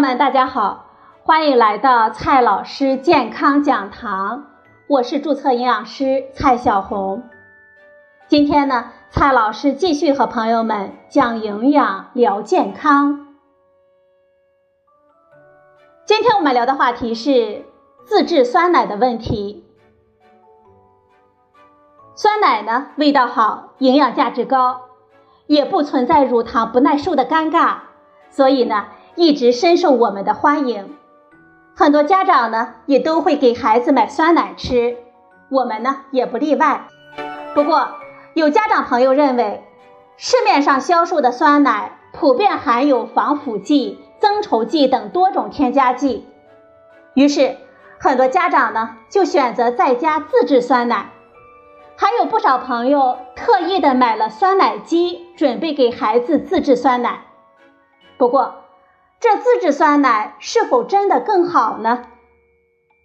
朋友们，大家好，欢迎来到蔡老师健康讲堂，我是注册营养师蔡小红。今天呢，蔡老师继续和朋友们讲营养聊健康。今天我们聊的话题是自制酸奶的问题。酸奶呢，味道好，营养价值高，也不存在乳糖不耐受的尴尬，所以呢。一直深受我们的欢迎，很多家长呢也都会给孩子买酸奶吃，我们呢也不例外。不过，有家长朋友认为，市面上销售的酸奶普遍含有防腐剂、增稠剂等多种添加剂，于是很多家长呢就选择在家自制酸奶，还有不少朋友特意的买了酸奶机，准备给孩子自制酸奶。不过，这自制酸奶是否真的更好呢？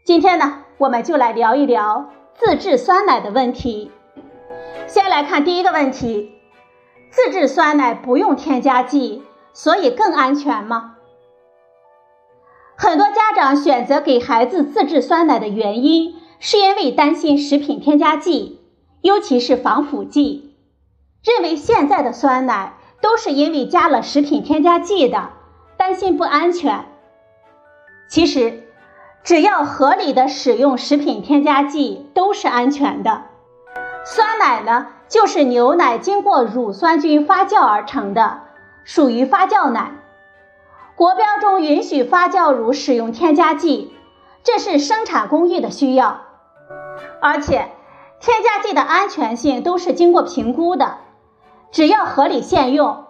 今天呢，我们就来聊一聊自制酸奶的问题。先来看第一个问题：自制酸奶不用添加剂，所以更安全吗？很多家长选择给孩子自制酸奶的原因，是因为担心食品添加剂，尤其是防腐剂，认为现在的酸奶都是因为加了食品添加剂的。担心不安全，其实只要合理的使用食品添加剂都是安全的。酸奶呢，就是牛奶经过乳酸菌发酵而成的，属于发酵奶。国标中允许发酵乳使用添加剂，这是生产工艺的需要，而且添加剂的安全性都是经过评估的，只要合理限用。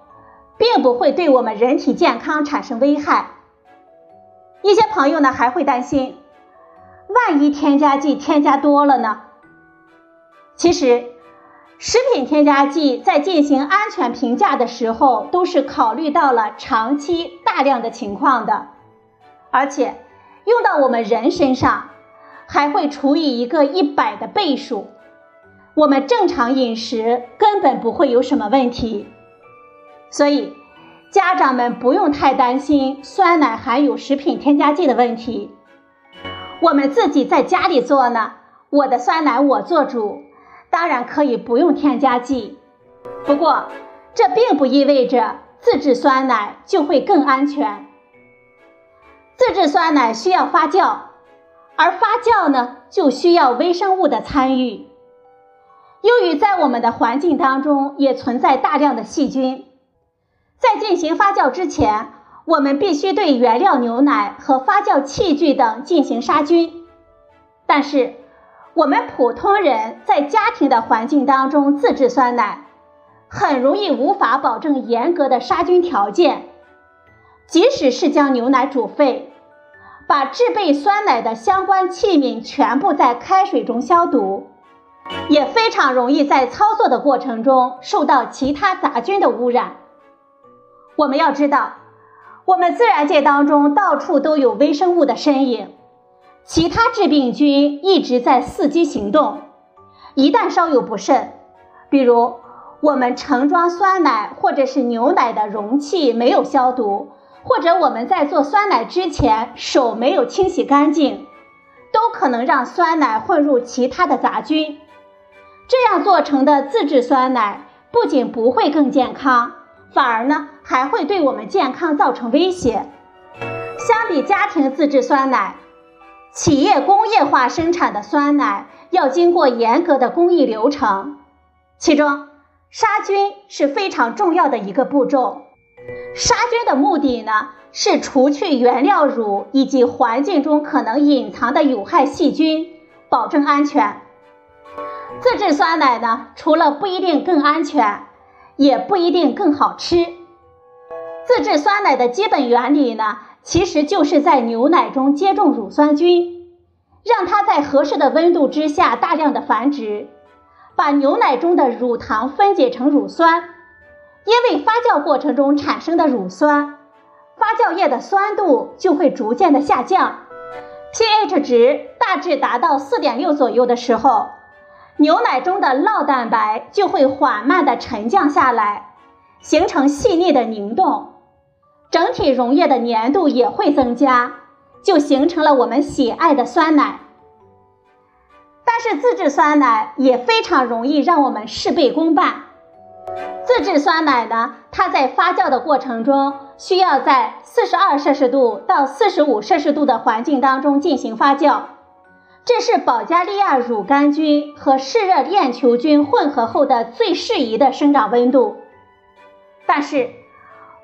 并不会对我们人体健康产生危害。一些朋友呢还会担心，万一添加剂添加多了呢？其实，食品添加剂在进行安全评价的时候，都是考虑到了长期大量的情况的，而且用到我们人身上，还会除以一个一百的倍数。我们正常饮食根本不会有什么问题。所以，家长们不用太担心酸奶含有食品添加剂的问题。我们自己在家里做呢，我的酸奶我做主，当然可以不用添加剂。不过，这并不意味着自制酸奶就会更安全。自制酸奶需要发酵，而发酵呢，就需要微生物的参与。由于在我们的环境当中也存在大量的细菌。在进行发酵之前，我们必须对原料牛奶和发酵器具等进行杀菌。但是，我们普通人在家庭的环境当中自制酸奶，很容易无法保证严格的杀菌条件。即使是将牛奶煮沸，把制备酸奶的相关器皿全部在开水中消毒，也非常容易在操作的过程中受到其他杂菌的污染。我们要知道，我们自然界当中到处都有微生物的身影，其他致病菌一直在伺机行动。一旦稍有不慎，比如我们盛装酸奶或者是牛奶的容器没有消毒，或者我们在做酸奶之前手没有清洗干净，都可能让酸奶混入其他的杂菌。这样做成的自制酸奶不仅不会更健康。反而呢，还会对我们健康造成威胁。相比家庭自制酸奶，企业工业化生产的酸奶要经过严格的工艺流程，其中杀菌是非常重要的一个步骤。杀菌的目的呢，是除去原料乳以及环境中可能隐藏的有害细菌，保证安全。自制酸奶呢，除了不一定更安全。也不一定更好吃。自制酸奶的基本原理呢，其实就是在牛奶中接种乳酸菌，让它在合适的温度之下大量的繁殖，把牛奶中的乳糖分解成乳酸。因为发酵过程中产生的乳酸，发酵液的酸度就会逐渐的下降，pH 值大致达到四点六左右的时候。牛奶中的酪蛋白就会缓慢地沉降下来，形成细腻的凝冻。整体溶液的粘度也会增加，就形成了我们喜爱的酸奶。但是自制酸奶也非常容易让我们事倍功半。自制酸奶呢，它在发酵的过程中需要在四十二摄氏度到四十五摄氏度的环境当中进行发酵，这是保加利亚乳杆菌和嗜热链球菌混合后的最适宜的生长温度。但是，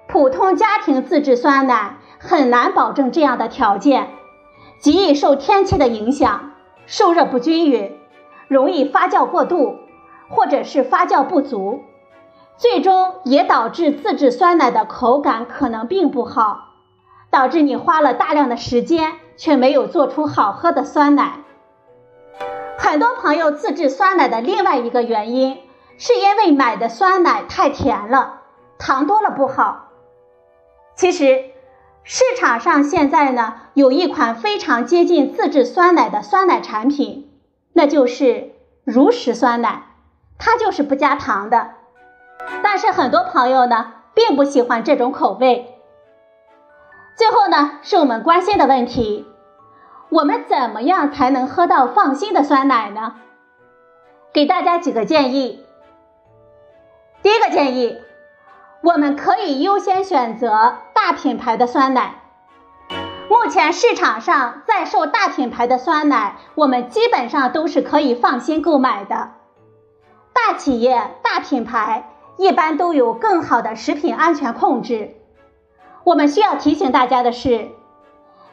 普通家庭自制酸奶很难保证这样的条件，极易受天气的影响，受热不均匀，容易发酵过度，或者是发酵不足。最终也导致自制酸奶的口感可能并不好，导致你花了大量的时间却没有做出好喝的酸奶。很多朋友自制酸奶的另外一个原因，是因为买的酸奶太甜了，糖多了不好。其实市场上现在呢有一款非常接近自制酸奶的酸奶产品，那就是如实酸奶，它就是不加糖的。但是很多朋友呢，并不喜欢这种口味。最后呢，是我们关心的问题：我们怎么样才能喝到放心的酸奶呢？给大家几个建议。第一个建议，我们可以优先选择大品牌的酸奶。目前市场上在售大品牌的酸奶，我们基本上都是可以放心购买的。大企业、大品牌。一般都有更好的食品安全控制。我们需要提醒大家的是，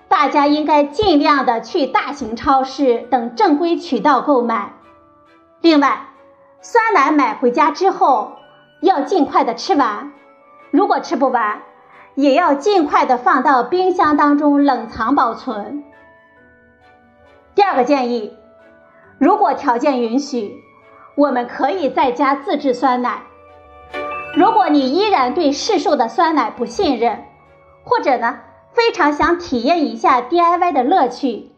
大家应该尽量的去大型超市等正规渠道购买。另外，酸奶买回家之后要尽快的吃完，如果吃不完，也要尽快的放到冰箱当中冷藏保存。第二个建议，如果条件允许，我们可以在家自制酸奶。如果你依然对市售的酸奶不信任，或者呢非常想体验一下 DIY 的乐趣，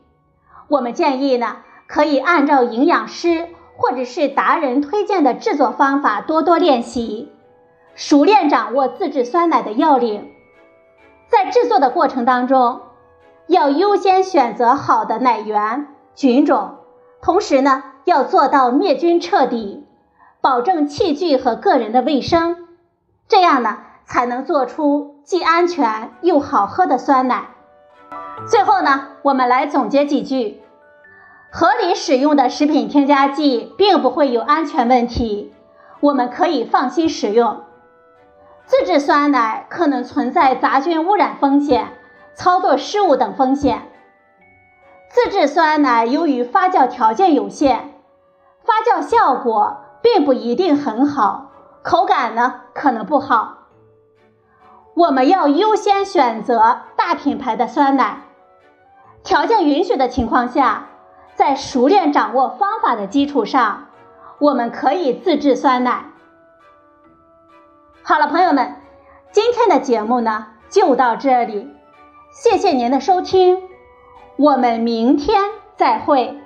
我们建议呢可以按照营养师或者是达人推荐的制作方法多多练习，熟练掌握自制酸奶的要领。在制作的过程当中，要优先选择好的奶源菌种，同时呢要做到灭菌彻底。保证器具和个人的卫生，这样呢才能做出既安全又好喝的酸奶。最后呢，我们来总结几句：合理使用的食品添加剂并不会有安全问题，我们可以放心使用。自制酸奶可能存在杂菌污染风险、操作失误等风险。自制酸奶由于发酵条件有限，发酵效果。并不一定很好，口感呢可能不好。我们要优先选择大品牌的酸奶，条件允许的情况下，在熟练掌握方法的基础上，我们可以自制酸奶。好了，朋友们，今天的节目呢就到这里，谢谢您的收听，我们明天再会。